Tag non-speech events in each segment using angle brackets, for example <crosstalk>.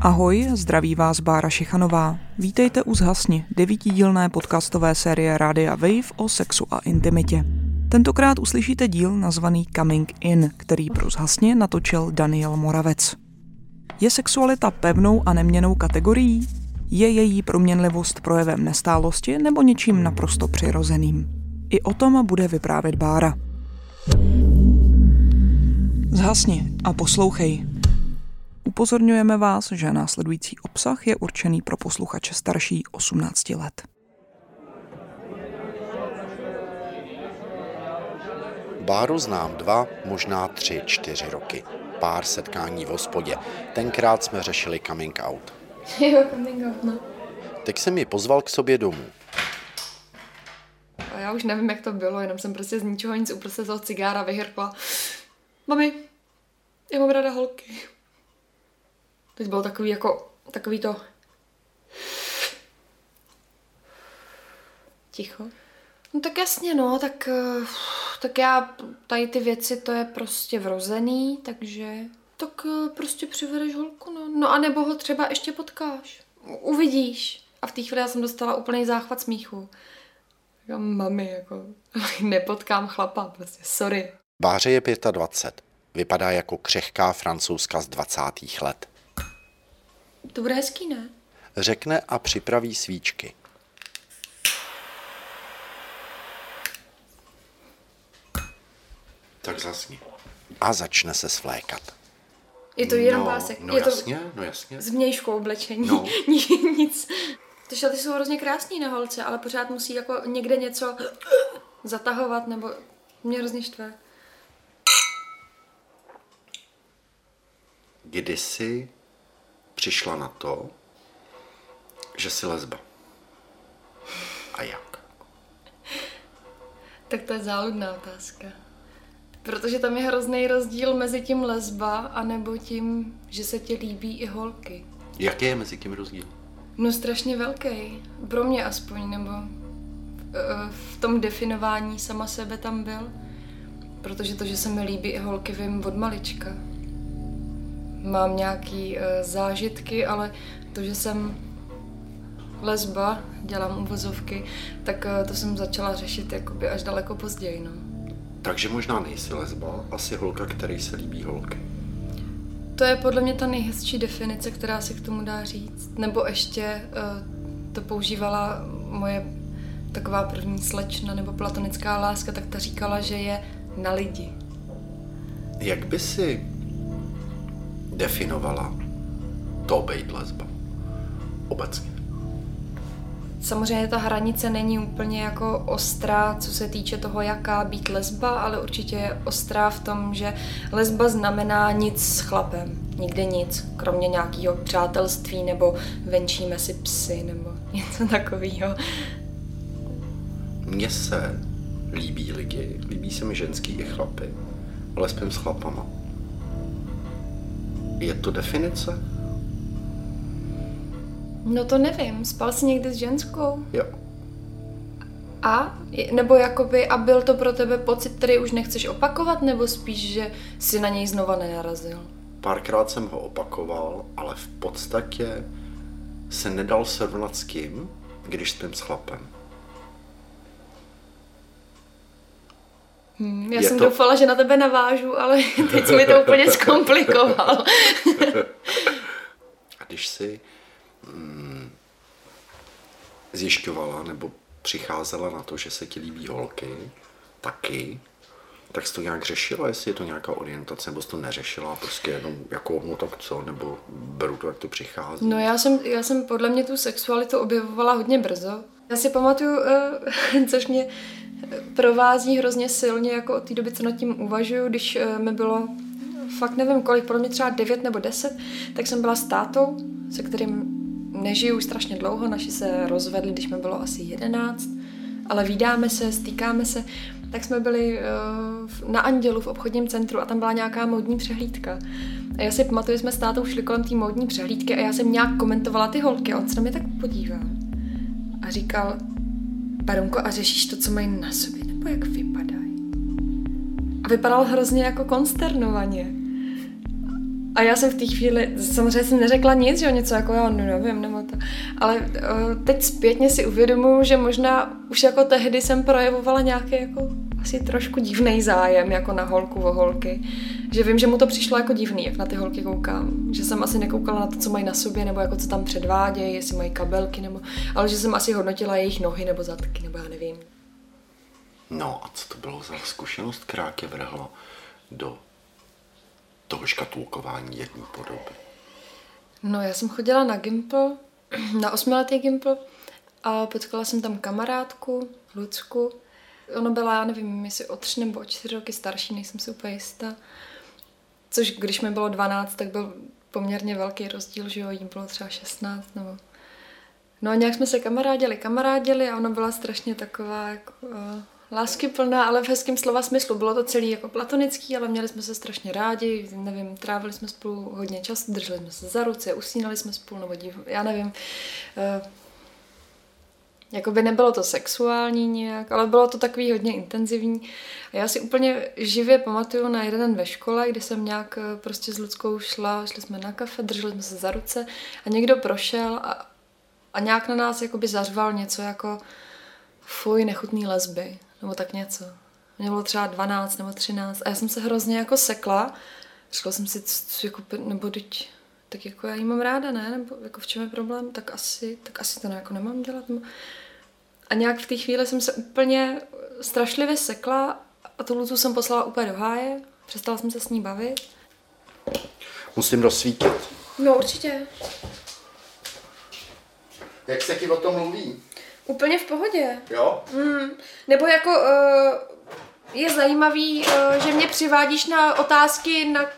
Ahoj, zdraví vás Bára Šichanová. Vítejte u Zhasni, devítidílné podcastové série Rádia Wave o sexu a intimitě. Tentokrát uslyšíte díl nazvaný Coming In, který pro Zhasni natočil Daniel Moravec. Je sexualita pevnou a neměnou kategorií? Je její proměnlivost projevem nestálosti nebo něčím naprosto přirozeným? I o tom bude vyprávět Bára. Zhasni a poslouchej. Upozorňujeme vás, že následující obsah je určený pro posluchače starší 18 let. Báru znám dva, možná tři, čtyři roky. Pár setkání v hospodě. Tenkrát jsme řešili coming out. <laughs> Jo, coming out, no. Teď jsem ji pozval k sobě domů. A já už nevím, jak to bylo, jenom jsem prostě z ničeho nic uprostřed toho cigára vyhrkla. Mami, já mám ráda holky. Teď bylo takový jako, takový to... Ticho. No tak jasně, no, tak, eh, tak já, tady ty věci, to je prostě vrozený, takže tak eh, prostě přivedeš holku, no. No a nebo ho třeba ještě potkáš. Uvidíš. A v té chvíli já jsem dostala úplný záchvat smíchu. Říkám, mami, jako, <laughs> nepotkám chlapa, prostě, sorry. Báře je 25. Vypadá jako křehká francouzska z 20. let. To bude hezký, ne? Řekne a připraví svíčky. Tak zasni. A začne se svlékat. Je to jenom no, pásek. No je to jasně, no jasně. z vnějšku oblečení. No. <laughs> Nic. Ty šaty jsou hrozně krásný na holce, ale pořád musí jako někde něco zatahovat, nebo mě hrozně štve. Kdysi přišla na to, že jsi lesba. A jak? Tak to je záludná otázka. Protože tam je hrozný rozdíl mezi tím lesba a nebo tím, že se ti líbí i holky. Jaký je mezi tím rozdíl? No strašně velký. Pro mě aspoň, nebo eh, v tom definování sama sebe tam byl. Protože to, že se mi líbí i holky, vím od malička. Mám nějaký eh, zážitky, ale to, že jsem lesba, dělám uvozovky, tak eh, to jsem začala řešit jakoby až daleko později, no. Takže možná nejsi lesba, asi holka, který se líbí holky. To je podle mě ta nejhezčí definice, která se k tomu dá říct. Nebo ještě uh, to používala moje taková první slečna nebo platonická láska, tak ta říkala, že je na lidi. Jak by si definovala to být lesba? Obecně. Samozřejmě ta hranice není úplně jako ostrá, co se týče toho, jaká být lesba, ale určitě je ostrá v tom, že lesba znamená nic s chlapem. Nikde nic, kromě nějakého přátelství nebo venčíme si psy nebo <laughs> něco takového. Mně se líbí lidi, líbí se mi ženský i chlapy, ale spím s chlapama. Je to definice? No to nevím, spal jsi někdy s ženskou? Jo. A? Nebo jakoby, a byl to pro tebe pocit, který už nechceš opakovat, nebo spíš, že si na něj znova nenarazil? Párkrát jsem ho opakoval, ale v podstatě se nedal srovnat s kým, když spím s chlapem. Hmm, já Je jsem to- doufala, že na tebe navážu, ale <laughs> teď jsi mi to úplně <laughs> zkomplikoval. A když si mm, zjišťovala nebo přicházela na to, že se ti líbí holky, taky, tak jsi to nějak řešila, jestli je to nějaká orientace, nebo jsi to neřešila, prostě jenom jako, no tak co, nebo beru to, jak to přichází. No já jsem, já jsem podle mě tu sexualitu objevovala hodně brzo. Já si pamatuju, eh, <laughs> což mě provází hrozně silně, jako od té doby, co nad tím uvažuju, když eh, mi bylo fakt nevím kolik, podle mě třeba 9 nebo 10, tak jsem byla s tátou, se kterým nežiju strašně dlouho, naši se rozvedli, když mi bylo asi 11, ale vídáme se, stýkáme se, tak jsme byli uh, na Andělu v obchodním centru a tam byla nějaká módní přehlídka. A já si pamatuju, že jsme s tátou šli kolem té módní přehlídky a já jsem nějak komentovala ty holky a on se na mě tak podíval a říkal, Barunko, a řešíš to, co mají na sobě, nebo jak vypadají? A vypadal hrozně jako konsternovaně. A já jsem v té chvíli, samozřejmě jsem neřekla nic, že něco jako já nevím, nebo to. Ale uh, teď zpětně si uvědomuji, že možná už jako tehdy jsem projevovala nějaký jako asi trošku divný zájem jako na holku o holky. Že vím, že mu to přišlo jako divný, jak na ty holky koukám. Že jsem asi nekoukala na to, co mají na sobě, nebo jako co tam předvádějí, jestli mají kabelky, nebo... Ale že jsem asi hodnotila jejich nohy nebo zadky, nebo já nevím. No a co to bylo za zkušenost, která tě vrhla do toho škatulkování jedné podoby? No, já jsem chodila na Gimple, <clears throat> na osmiletý Gimple a potkala jsem tam kamarádku, Lucku. Ona byla, já nevím, jestli o tři nebo o čtyři roky starší, nejsem si úplně jistá. Což když mi bylo 12, tak byl poměrně velký rozdíl, že jo, jí bylo třeba 16 nebo... No a nějak jsme se kamarádili, kamarádili a ona byla strašně taková jako, uh, láskyplná, ale v hezkém slova smyslu. Bylo to celý jako platonický, ale měli jsme se strašně rádi, nevím, trávili jsme spolu hodně času, drželi jsme se za ruce, usínali jsme spolu, nebo div, já nevím. Uh, Jakoby nebylo to sexuální nějak, ale bylo to takový hodně intenzivní. A já si úplně živě pamatuju na jeden den ve škole, kdy jsem nějak eh, prostě s Ludskou šla, šli jsme na kafe, drželi jsme se za ruce a někdo prošel a, a nějak na nás jakoby zařval něco jako fuj, nechutný lesby nebo tak něco. Mě bylo třeba 12 nebo 13 a já jsem se hrozně jako sekla. Řekla jsem si, co, jako, nebo teď, tak jako já jí mám ráda, ne? Nebo jako v čem je problém? Tak asi, tak asi to ne, jako nemám dělat. A nějak v té chvíli jsem se úplně strašlivě sekla a tu Lucu jsem poslala úplně do háje. Přestala jsem se s ní bavit. Musím rozsvítit. No určitě. Jak se ti o tom mluví? Úplně v pohodě. Jo? Mm. Nebo jako uh, je zajímavý, uh, že mě přivádíš na otázky, na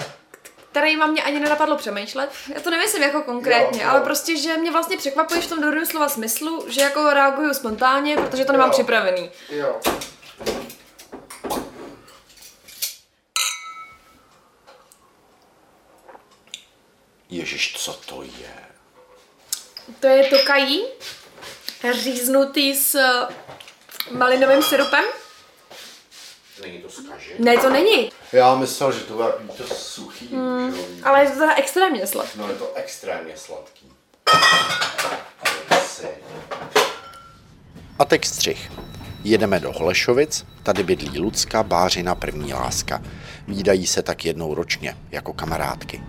které mám mě ani nenapadlo přemýšlet. Já to nemyslím jako konkrétně, jo, jo. ale prostě, že mě vlastně překvapuješ v tom dobrém slova smyslu, že jako reaguju spontánně, protože to nemám jo. připravený. Jo. Ježíš, co to je? To je tokají, říznutý s eh, malinovým syrupem. Není to zkažený? Ne, to není. Já myslel, že to bude to suchý. Mm, ale je to teda extrémně sladký. No je to extrémně sladký. A teď střih. Jedeme do Holešovic, tady bydlí Lucka, Bářina, první láska. Výdají se tak jednou ročně, jako kamarádky.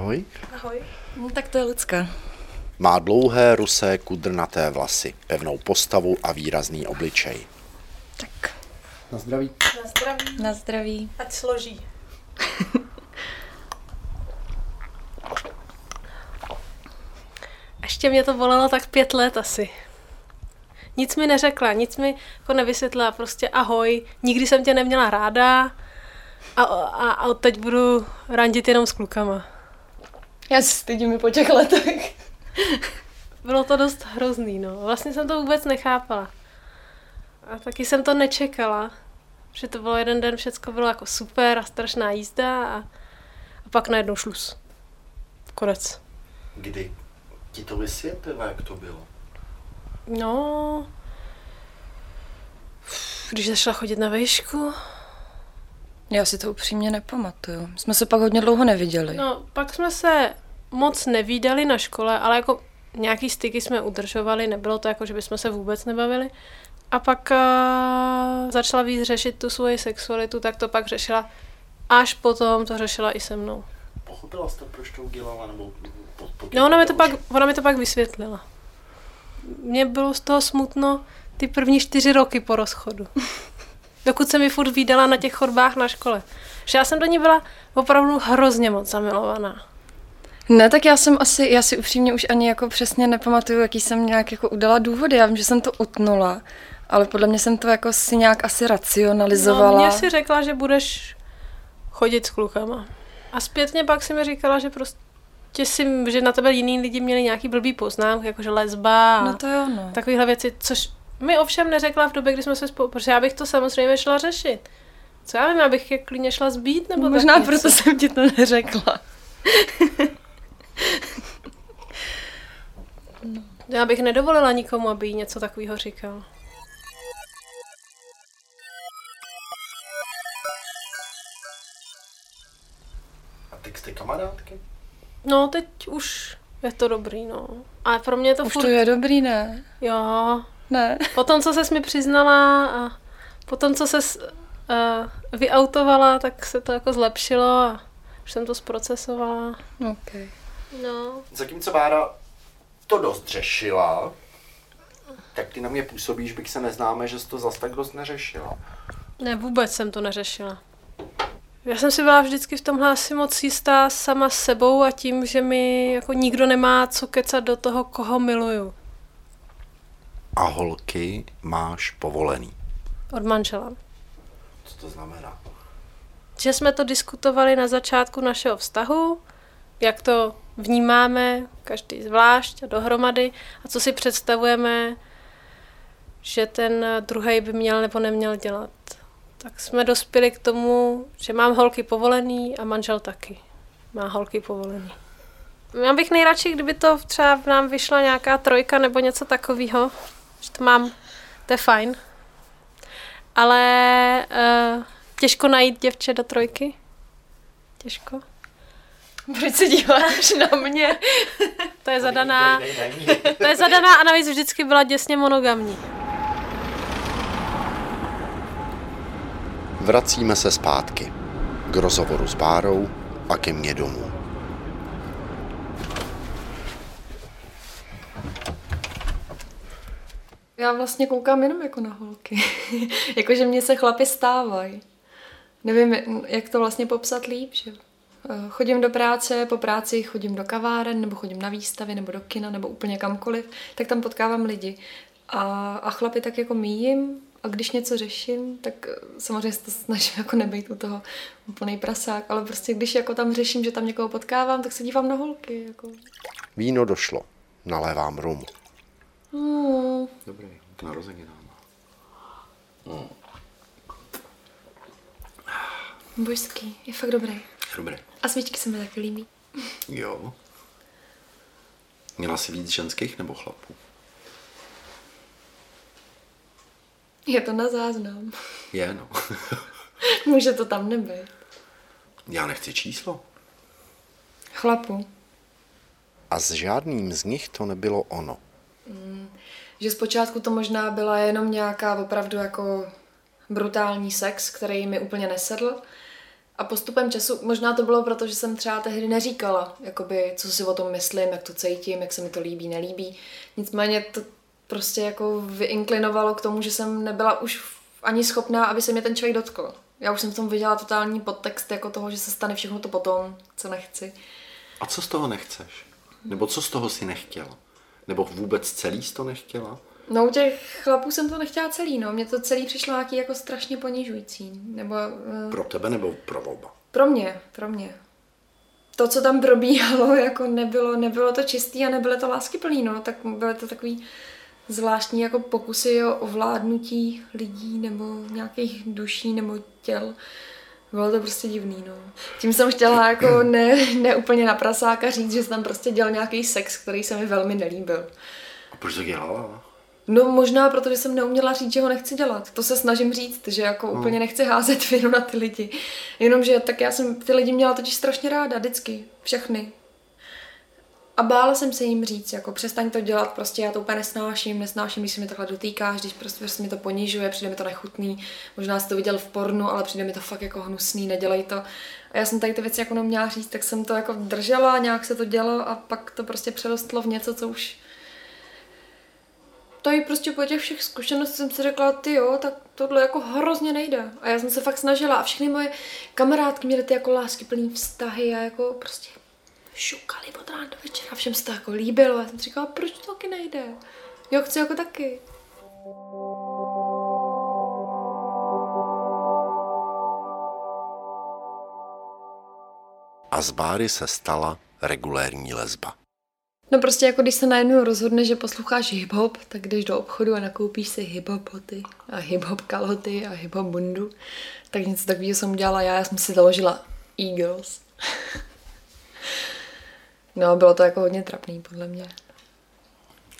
Ahoj. Ahoj. No, tak to je Lucka. Má dlouhé, rusé, kudrnaté vlasy, pevnou postavu a výrazný obličej. Tak. Na zdraví. Na zdraví. Na zdraví. Ať složí. <laughs> Ještě mě to bolelo tak pět let asi. Nic mi neřekla, nic mi jako nevysvětlila, prostě ahoj, nikdy jsem tě neměla ráda a, a, a teď budu randit jenom s klukama. Já se stydím mi po těch letech. Bylo to dost hrozný, no. Vlastně jsem to vůbec nechápala. A taky jsem to nečekala, že to bylo jeden den, všecko bylo jako super a strašná jízda a, a pak najednou šlus. Konec. Kdy ti to vysvětlila, jak to bylo? No, když začala chodit na výšku. Já si to upřímně nepamatuju. Jsme se pak hodně dlouho neviděli. No, pak jsme se moc nevídali na škole, ale jako nějaký styky jsme udržovali, nebylo to jako, že bychom se vůbec nebavili. A pak uh, začala víc řešit tu svoji sexualitu, tak to pak řešila až potom to řešila i se mnou. Pochopila jste, proč to udělala? Nebo no, ona mi, to pak, ona mi to pak vysvětlila. Mně bylo z toho smutno ty první čtyři roky po rozchodu. <laughs> Dokud se mi furt výdala na těch chodbách na škole. Že já jsem do ní byla opravdu hrozně moc zamilovaná. Ne, tak já jsem asi, já si upřímně už ani jako přesně nepamatuju, jaký jsem nějak jako udala důvody. Já vím, že jsem to utnula, ale podle mě jsem to jako si nějak asi racionalizovala. No, mě si řekla, že budeš chodit s klukama. A zpětně pak si mi říkala, že prostě si, že na tebe jiný lidi měli nějaký blbý poznámky, jakože lesba a no to jo, no. takovéhle věci, což mi ovšem neřekla v době, kdy jsme se spolu, protože já bych to samozřejmě šla řešit. Co já vím, abych je klidně šla zbít, nebo Možná taky, proto co? jsem ti to neřekla. no. <laughs> Já bych nedovolila nikomu, aby jí něco takového říkal. A teď jste kamarádky? No, teď už je to dobrý, no. A pro mě to Už furt... to je dobrý, ne? Jo. Ne. Potom, co ses mi přiznala a potom, co ses uh, vyautovala, tak se to jako zlepšilo a už jsem to zprocesovala. Okay. No. Zatímco Bára to dost řešila, tak ty na mě působíš, bych se neznáme, že jsi to zas tak dost neřešila. Ne, vůbec jsem to neřešila. Já jsem si byla vždycky v tomhle asi moc jistá sama s sebou a tím, že mi jako nikdo nemá co kecat do toho, koho miluju. A holky máš povolený. Od manžela. Co to znamená? Že jsme to diskutovali na začátku našeho vztahu, jak to vnímáme, každý zvlášť a dohromady a co si představujeme, že ten druhý by měl nebo neměl dělat. Tak jsme dospěli k tomu, že mám holky povolený a manžel taky má holky povolený. Já bych nejradši, kdyby to třeba v nám vyšla nějaká trojka nebo něco takového, že to mám, to je fajn. Ale uh, těžko najít děvče do trojky. Těžko. Proč se díváš na mě? To je zadaná, to je zadaná a navíc vždycky byla děsně monogamní. Vracíme se zpátky k rozhovoru s Bárou a ke mně domů. Já vlastně koukám jenom jako na holky. <laughs> Jakože mě se chlapi stávají. Nevím, jak to vlastně popsat líp, že chodím do práce, po práci chodím do kaváren, nebo chodím na výstavy, nebo do kina, nebo úplně kamkoliv, tak tam potkávám lidi. A, a chlapy tak jako míjím a když něco řeším, tak samozřejmě se to snažím jako nebejt u toho úplný prasák, ale prostě když jako tam řeším, že tam někoho potkávám, tak se dívám na holky. Jako. Víno došlo. Nalévám rum. Hmm. Dobrý, k narozeninám. Mm. Božský, je fakt dobrý. Dobrý. A svíčky se mi taky líbí. Jo. Měla jsi víc ženských nebo chlapů? Je to na záznam. Je, no. <laughs> Může to tam nebyt. Já nechci číslo. Chlapu. A s žádným z nich to nebylo ono. Mm, že zpočátku to možná byla jenom nějaká opravdu jako brutální sex, který mi úplně nesedl. A postupem času, možná to bylo proto, že jsem třeba tehdy neříkala, jakoby, co si o tom myslím, jak to cítím, jak se mi to líbí, nelíbí. Nicméně to prostě jako vyinklinovalo k tomu, že jsem nebyla už ani schopná, aby se mě ten člověk dotkl. Já už jsem v tom viděla totální podtext jako toho, že se stane všechno to potom, co nechci. A co z toho nechceš? Nebo co z toho si nechtěla? Nebo vůbec celý jsi to nechtěla? No u těch chlapů jsem to nechtěla celý, no. Mně to celý přišlo nějaký jako strašně ponižující. Nebo, uh, pro tebe nebo pro oba? Pro mě, pro mě. To, co tam probíhalo, <laughs> jako nebylo, nebylo to čistý a nebylo to láskyplný, no. Tak byly to takový zvláštní jako pokusy o ovládnutí lidí nebo nějakých duší nebo těl. Bylo to prostě divný, no. Tím jsem chtěla jako ne, ne úplně na prasáka říct, že jsem tam prostě dělal nějaký sex, který se mi velmi nelíbil. A proč to dělala? No možná, protože jsem neuměla říct, že ho nechci dělat. To se snažím říct, že jako no. úplně nechci házet <laughs> vinu na ty lidi. Jenomže tak já jsem ty lidi měla totiž strašně ráda, vždycky, všechny. A bála jsem se jim říct, jako přestaň to dělat, prostě já to úplně nesnáším, nesnáším, když se mi takhle dotýkáš, když prostě, prostě mi to ponižuje, přijde mi to nechutný, možná jsi to viděl v pornu, ale přijde mi to fakt jako hnusný, nedělej to. A já jsem tady ty věci jako neměla říct, tak jsem to jako držela, nějak se to dělo a pak to prostě přerostlo v něco, co už tady prostě po těch všech zkušenostech jsem si řekla, ty jo, tak tohle jako hrozně nejde. A já jsem se fakt snažila a všechny moje kamarádky měly ty jako lásky plný vztahy a jako prostě šukali od rána do večera, všem se to jako líbilo. Já jsem si říkala, proč to taky nejde? Jo, chci jako taky. A z Báry se stala regulérní lesba. No prostě jako když se najednou rozhodne, že posloucháš hip-hop, tak jdeš do obchodu a nakoupíš si hip-hop boty a hip-hop kaloty a hip-hop bundu. Tak něco takového jsem udělala já, já jsem si založila e-girls. <laughs> No, bylo to jako hodně trapný, podle mě.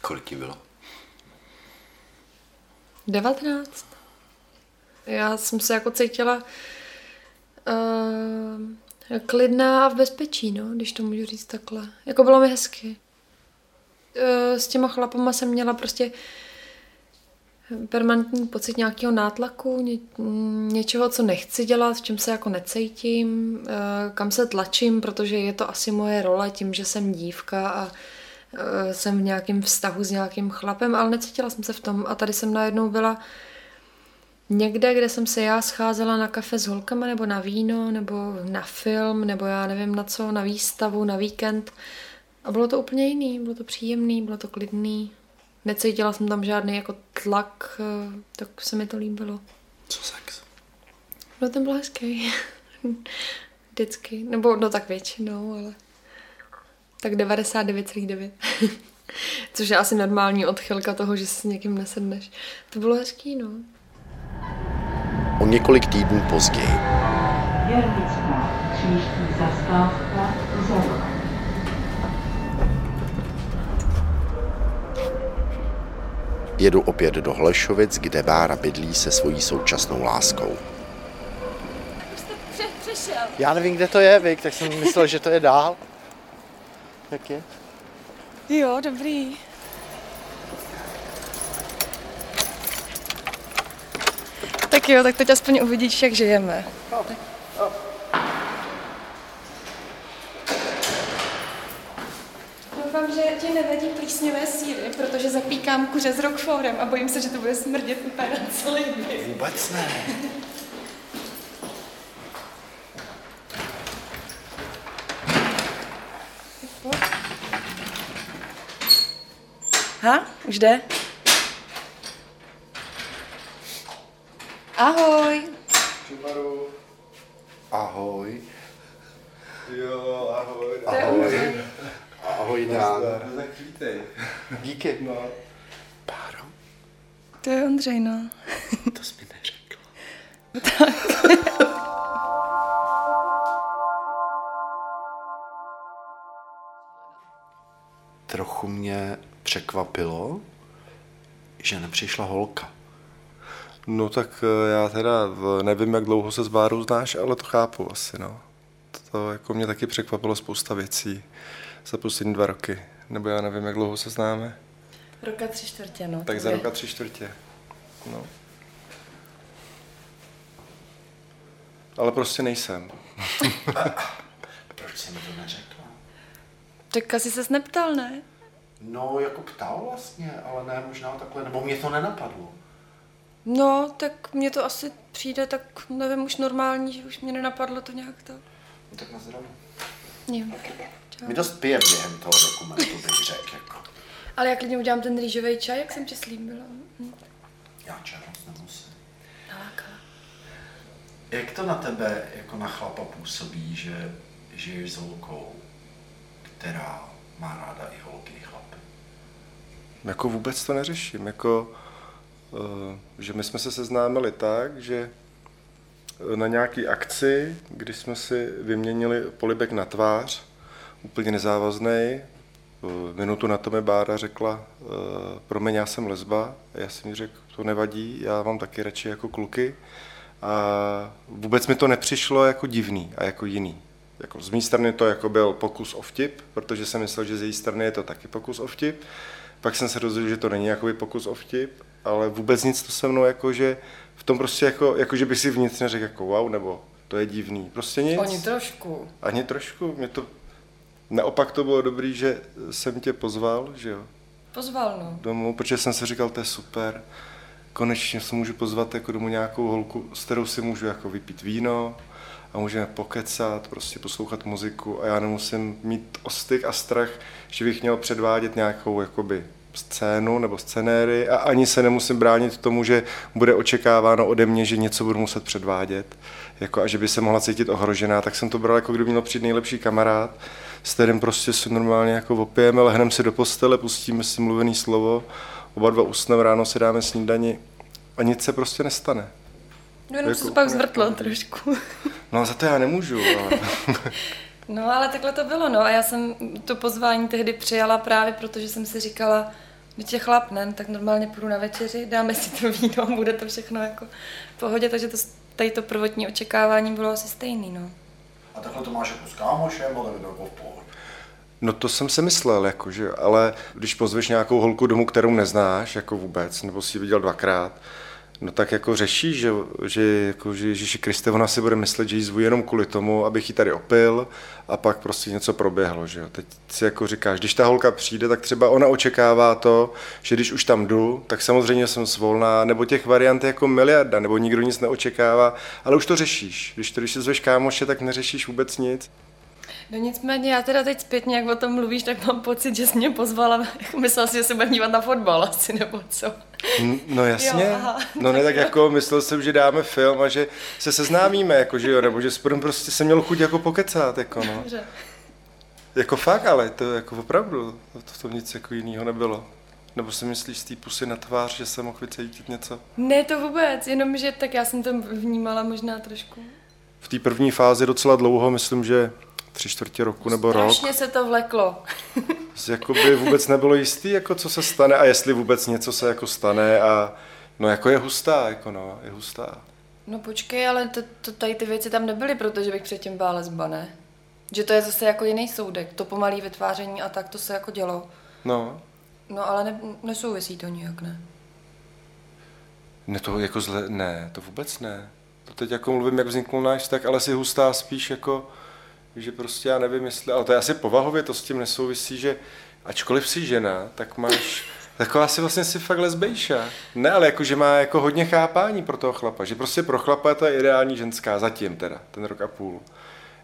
Kolik ti bylo? 19. Já jsem se jako cítila uh, klidná a v bezpečí, no, když to můžu říct takhle. Jako bylo mi hezky. Uh, s těma chlapama jsem měla prostě permanentní pocit nějakého nátlaku, ně, něčeho, co nechci dělat, v čem se jako necítím, uh, kam se tlačím, protože je to asi moje role tím, že jsem dívka a uh, jsem v nějakém vztahu s nějakým chlapem, ale necítila jsem se v tom a tady jsem najednou byla někde, kde jsem se já scházela na kafe s holkama, nebo na víno, nebo na film, nebo já nevím na co, na výstavu, na víkend. A bylo to úplně jiný, bylo to příjemný, bylo to klidný. Necítila jsem tam žádný jako tlak, eh, tak se mi to líbilo. Co sex? No ten byl hezký. <laughs> Vždycky. Nebo no tak většinou, ale tak 99,9. <laughs> Což je asi normální odchylka toho, že si s někým nesedneš. To bylo hezký, no. O několik týdnů později. Jarnická, příští zastávka Zero. Jedu opět do Hlešovic, kde Bára bydlí se svojí současnou láskou. Já nevím, kde to je, Vik, tak jsem myslel, že to je dál. Jak je? Jo, dobrý. Tak jo, tak teď aspoň uvidíš, jak žijeme. Doufám, že ti nevadí plísňové síry, protože zapíkám kuře s rockforem a bojím se, že to bude smrdět úplně na celý byt. Vůbec ne. Ha? Už jde? Ahoj. Ahoj. Jo, ahoj. Ahoj. Ahoj, Dan. Tak vítej. Díky. No. Báro, To je Ondřej, no. <laughs> to jsi mi neřekla. <laughs> Trochu mě překvapilo, že nepřišla holka. No tak eh, já teda v- nevím, jak dlouho se s Bárou znáš, ale to chápu asi, no. To jako mě taky překvapilo spousta věcí za poslední dva roky. Nebo já nevím, jak dlouho se známe. Roka tři čtvrtě, no. Tak za roka tři čtvrtě. No. Ale prostě nejsem. <laughs> Proč jsi mi to neřekla? Tak asi ses neptal, ne? No, jako ptal vlastně, ale ne možná takhle, nebo mě to nenapadlo. No, tak mně to asi přijde tak, nevím, už normální, že už mě nenapadlo to nějak tak. No, tak na zdraví. Jo. My dost pijeme během toho dokumentu, bych řekl. Jako. Ale já klidně udělám ten rýžový čaj, jak jsem ti slíbila. Hm. Já čaj moc nemusím. Nalákala. Jak to na tebe, jako na chlapa působí, že žiješ s holkou, která má ráda i holky, i chlapy? Jako vůbec to neřeším. Jako, eh, že my jsme se seznámili tak, že eh, na nějaký akci, když jsme si vyměnili polibek na tvář, úplně nezávazný, eh, minutu na to mi Bára řekla, eh, promiň, já jsem lesba. Já jsem jí řekl, to nevadí, já mám taky radši jako kluky. A vůbec mi to nepřišlo jako divný a jako jiný. Jako z mé strany to jako byl pokus o vtip, protože jsem myslel, že z její strany je to taky pokus o vtip. Pak jsem se dozvěděl, že to není jakoby pokus o vtip, ale vůbec nic to se mnou jako, že v tom prostě jako, jako že bych si vnitř neřekl jako wow, nebo to je divný. Prostě nic. Oni trošku. Ani trošku. Mě to, naopak to bylo dobrý, že jsem tě pozval, že jo, Pozval, no. domů, protože jsem si říkal, to je super. Konečně si můžu pozvat jako domů nějakou holku, s kterou si můžu jako vypít víno a můžeme pokecat, prostě poslouchat muziku a já nemusím mít ostyk a strach, že bych měl předvádět nějakou jakoby scénu nebo scenéry a ani se nemusím bránit tomu, že bude očekáváno ode mě, že něco budu muset předvádět jako a že by se mohla cítit ohrožená, tak jsem to bral jako kdyby měl přijít nejlepší kamarád, s kterým prostě si normálně jako opijeme, lehneme si do postele, pustíme si mluvený slovo, oba dva usneme, ráno si dáme snídani a nic se prostě nestane. No jenom Jako se to pak zvrtlo jako- trošku. No a za to já nemůžu, ale <laughs> No ale takhle to bylo, no a já jsem to pozvání tehdy přijala právě protože jsem si říkala, když je chlap, ne, tak normálně půjdu na večeři, dáme si to víno, <laughs> bude to všechno jako v pohodě, takže to, tady to prvotní očekávání bylo asi stejný, no. A takhle to máš jako s kámošem, nebo tak jako v pohodě? No to jsem si myslel, jako, že, ale když pozveš nějakou holku domů, kterou neznáš jako vůbec, nebo si ji viděl dvakrát, no tak jako řeší, že, že, jako, že Ježíši Kriste, ona si bude myslet, že jí zvu jenom kvůli tomu, abych ji tady opil a pak prostě něco proběhlo. Že jo. Teď si jako říkáš, když ta holka přijde, tak třeba ona očekává to, že když už tam jdu, tak samozřejmě jsem svolná, nebo těch variant jako miliarda, nebo nikdo nic neočekává, ale už to řešíš. Když to, když si zveš kámoše, tak neřešíš vůbec nic. No nicméně, já teda teď zpětně, jak o tom mluvíš, tak mám pocit, že jsi mě pozvala, <laughs> myslela si, že se budeme dívat na fotbal asi, nebo co. No jasně, Jo, aha. no ne tak jako myslel jsem, že dáme film a že se seznámíme, jako že jo, nebo že prostě jsem měl chuť jako pokecat, jako no. Dobře. Jako fakt, ale to jako opravdu, to v tom nic jako jiného nebylo. Nebo si myslíš z té pusy na tvář, že jsem mohl vycítit něco? Ne, to vůbec, jenom, že tak já jsem to vnímala možná trošku. V té první fázi docela dlouho, myslím, že tři čtvrtě roku nebo rok. Strašně se to vleklo. <laughs> Jakoby vůbec nebylo jistý, jako co se stane a jestli vůbec něco se jako stane a no jako je hustá, jako no, je hustá. No počkej, ale to, to, tady ty věci tam nebyly, protože bych předtím byla lesba, ne? Že to je zase jako jiný soudek, to pomalý vytváření a tak to se jako dělo. No, No ale ne, nesouvisí to nijak, ne? ne to jako zle, ne, to vůbec ne. To teď jako mluvím, jak vzniknul náš vztah, ale si hustá spíš jako, že prostě já nevím, jestli, ale to je asi povahově, to s tím nesouvisí, že ačkoliv jsi žena, tak máš, <laughs> taková si vlastně si fakt lesbejša. Ne, ale jako, že má jako hodně chápání pro toho chlapa, že prostě pro chlapa to je ideální ženská, zatím teda, ten rok a půl.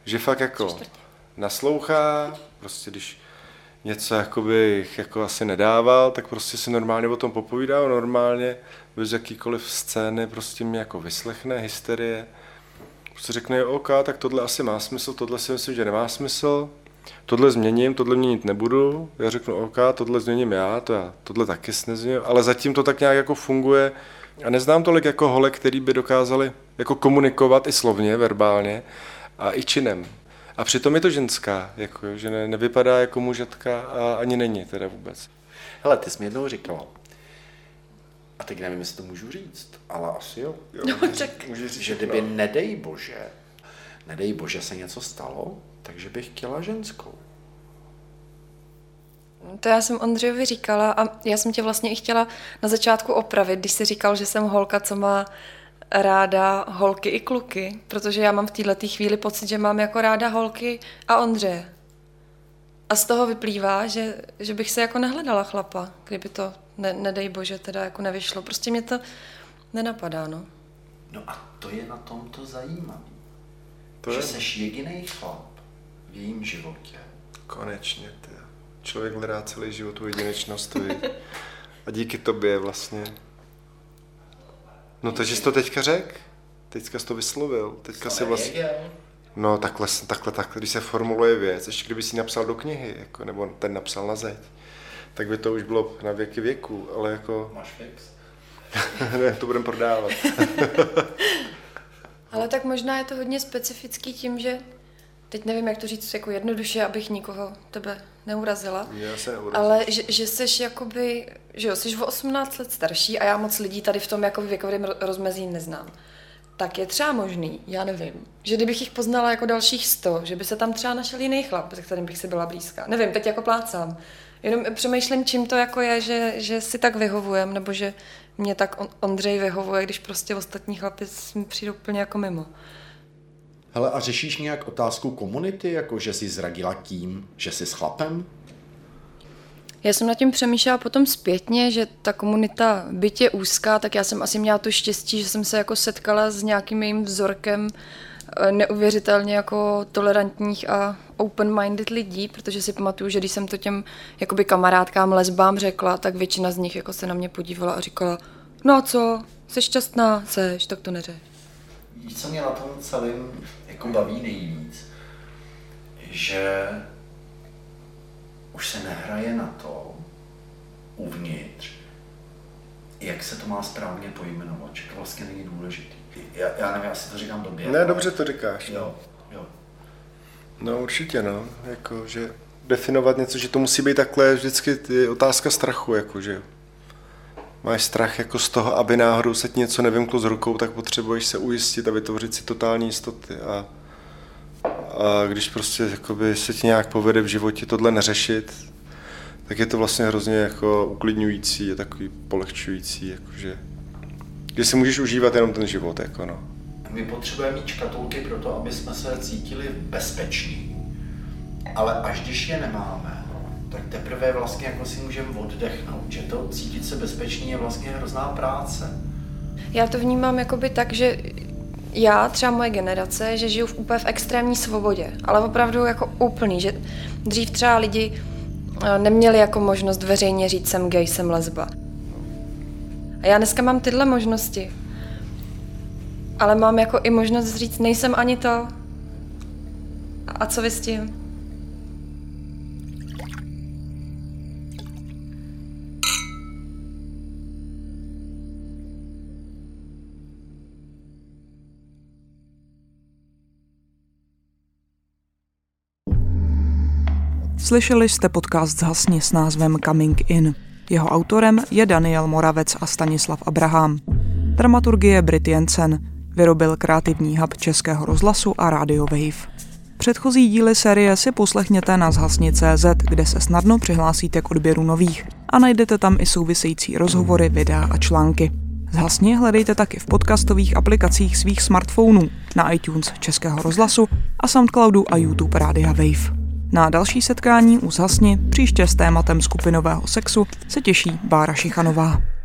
Že fakt jako naslouchá, prostě když něco jakoby jako asi nedával, tak prostě si normálně o tom popovídá, normálně bez jakýkoliv scény prostě mě jako vyslechne, hysterie. Prostě řekne, OK, tak tohle asi má smysl, tohle si myslím, že nemá smysl, tohle změním, tohle měnit nebudu. Já řeknu, OK, tohle změním já, to já, tohle taky nezměním, ale zatím to tak nějak jako funguje. A neznám tolik jako holek, který by dokázali jako komunikovat i slovně, verbálně a i činem. A přitom je to ženská, jako, že ne, nevypadá jako mužatka a ani není teda vůbec. Hele, ty jsi mi jednou říkala, a teď nevím, jestli to můžu říct, ale asi jo. Jo, No, můžeš- tak- říct, Že no. kdyby, nedej bože, nedej bože se něco stalo, takže bych chtěla ženskou. To já jsem Ondřejovi říkala a já jsem tě vlastně i chtěla na začátku opravit, když jsi říkal, že jsem holka, co má ráda holky i kluky, protože já mám v této chvíli pocit, že mám jako ráda holky a Ondřeje. A z toho vyplývá, že, že bych se jako nehledala chlapa, kdyby to, ne, nedej bože, teda jako nevyšlo. Prostě mě to nenapadá, no. No a to je na tom to zajímavé. To že je- seš jediný chlap v jejím životě. Konečně, ty. Člověk hledá celý život tu jedinečnost? A díky tobě vlastně. No takže jsi to teďka řekl? Teďka jsi to vyslovil. Teďka si vlastně... No takhle, takhle, takhle, když se formuluje věc, ještě kdyby si napsal do knihy, jako, nebo ten napsal na zeď, tak by to už bylo na věky věku, ale jako, Máš fix? <laughs> ne, to budeme prodávat. <laughs> Ale tak možná je to hodně specifický tím, že teď nevím, jak to říct jako jednoduše, abych nikoho tebe neurazila. Já se neurazím. Ale že, že jsi jakoby, že jo, jsi o 18 let starší a já moc lidí tady v tom jako věkovém ro- rozmezí neznám. Tak je třeba možný, já nevím, že kdybych jich poznala jako dalších 100, že by se tam třeba našel jiný chlap, se kterým bych si byla blízká. Nevím, teď jako plácám. Jenom přemýšlím, čím to jako je, že, že si tak vyhovujem, nebo že mě tak On- Ondřej vyhovuje, když prostě ostatní chlapi mi přijdou úplně jako mimo. Hele, a řešíš nějak otázku komunity, jako že jsi zradila tím, že jsi s chlapem? Já jsem nad tím přemýšlela potom zpětně, že ta komunita je úzká, tak já jsem asi měla to štěstí, že jsem se jako setkala s nějakým mým vzorkem neuvěřitelně jako tolerantních a open-minded lidí, protože si pamatuju, že když jsem to těm jakoby kamarádkám, lesbám řekla, tak většina z nich jako se na mě podívala a říkala, no a co, jsi šťastná, seš, tak to neřeš. Co mě na tom celém jako baví nejvíc? Že už se nehraje na to uvnitř, jak se to má správně pojmenovat, že to vlastně není důležitý. Já, já nevím, asi to říkám blbě. Ne, dobře to říkáš. Jo, jo. No určitě, no. Jako, že definovat něco, že to musí být takhle, vždycky je otázka strachu, jako, že máš strach jako z toho, aby náhodou se ti něco nevymklo z rukou, tak potřebuješ se ujistit a vytvořit si totální jistoty. A, a když prostě jakoby, se ti nějak povede v životě tohle neřešit, tak je to vlastně hrozně jako uklidňující, je takový polehčující, jakože, že si můžeš užívat jenom ten život. Jako no. My potřebujeme mít škatulky pro to, aby jsme se cítili bezpeční. Ale až když je nemáme, tak teprve vlastně jako si můžeme oddechnout, že to cítit se bezpečný je vlastně hrozná práce. Já to vnímám jakoby tak, že já, třeba moje generace, že žiju v úplně v extrémní svobodě, ale opravdu jako úplný, že dřív třeba lidi eh, neměli jako možnost veřejně říct jsem gay, jsem lesba. A já dneska mám tyhle možnosti. Ale mám jako i možnost říct, nejsem ani to. A co vy s tím? Slyšeli jste podcast Zhasni s názvem Coming In. Jeho autorem je Daniel Moravec a Stanislav Abraham. Dramaturgie Brit Jensen. Vyrobil kreativní hub Českého rozhlasu a Radio Wave. Předchozí díly série si poslechněte na zhasni.cz, kde se snadno přihlásíte k odběru nových a najdete tam i související rozhovory, videa a články. Zhasni hledejte taky v podcastových aplikacích svých smartphonů, na iTunes Českého rozhlasu a Soundcloudu a YouTube Rádia Wave. Na další setkání u Zhasni příště s tématem skupinového sexu se těší Bára Šichanová.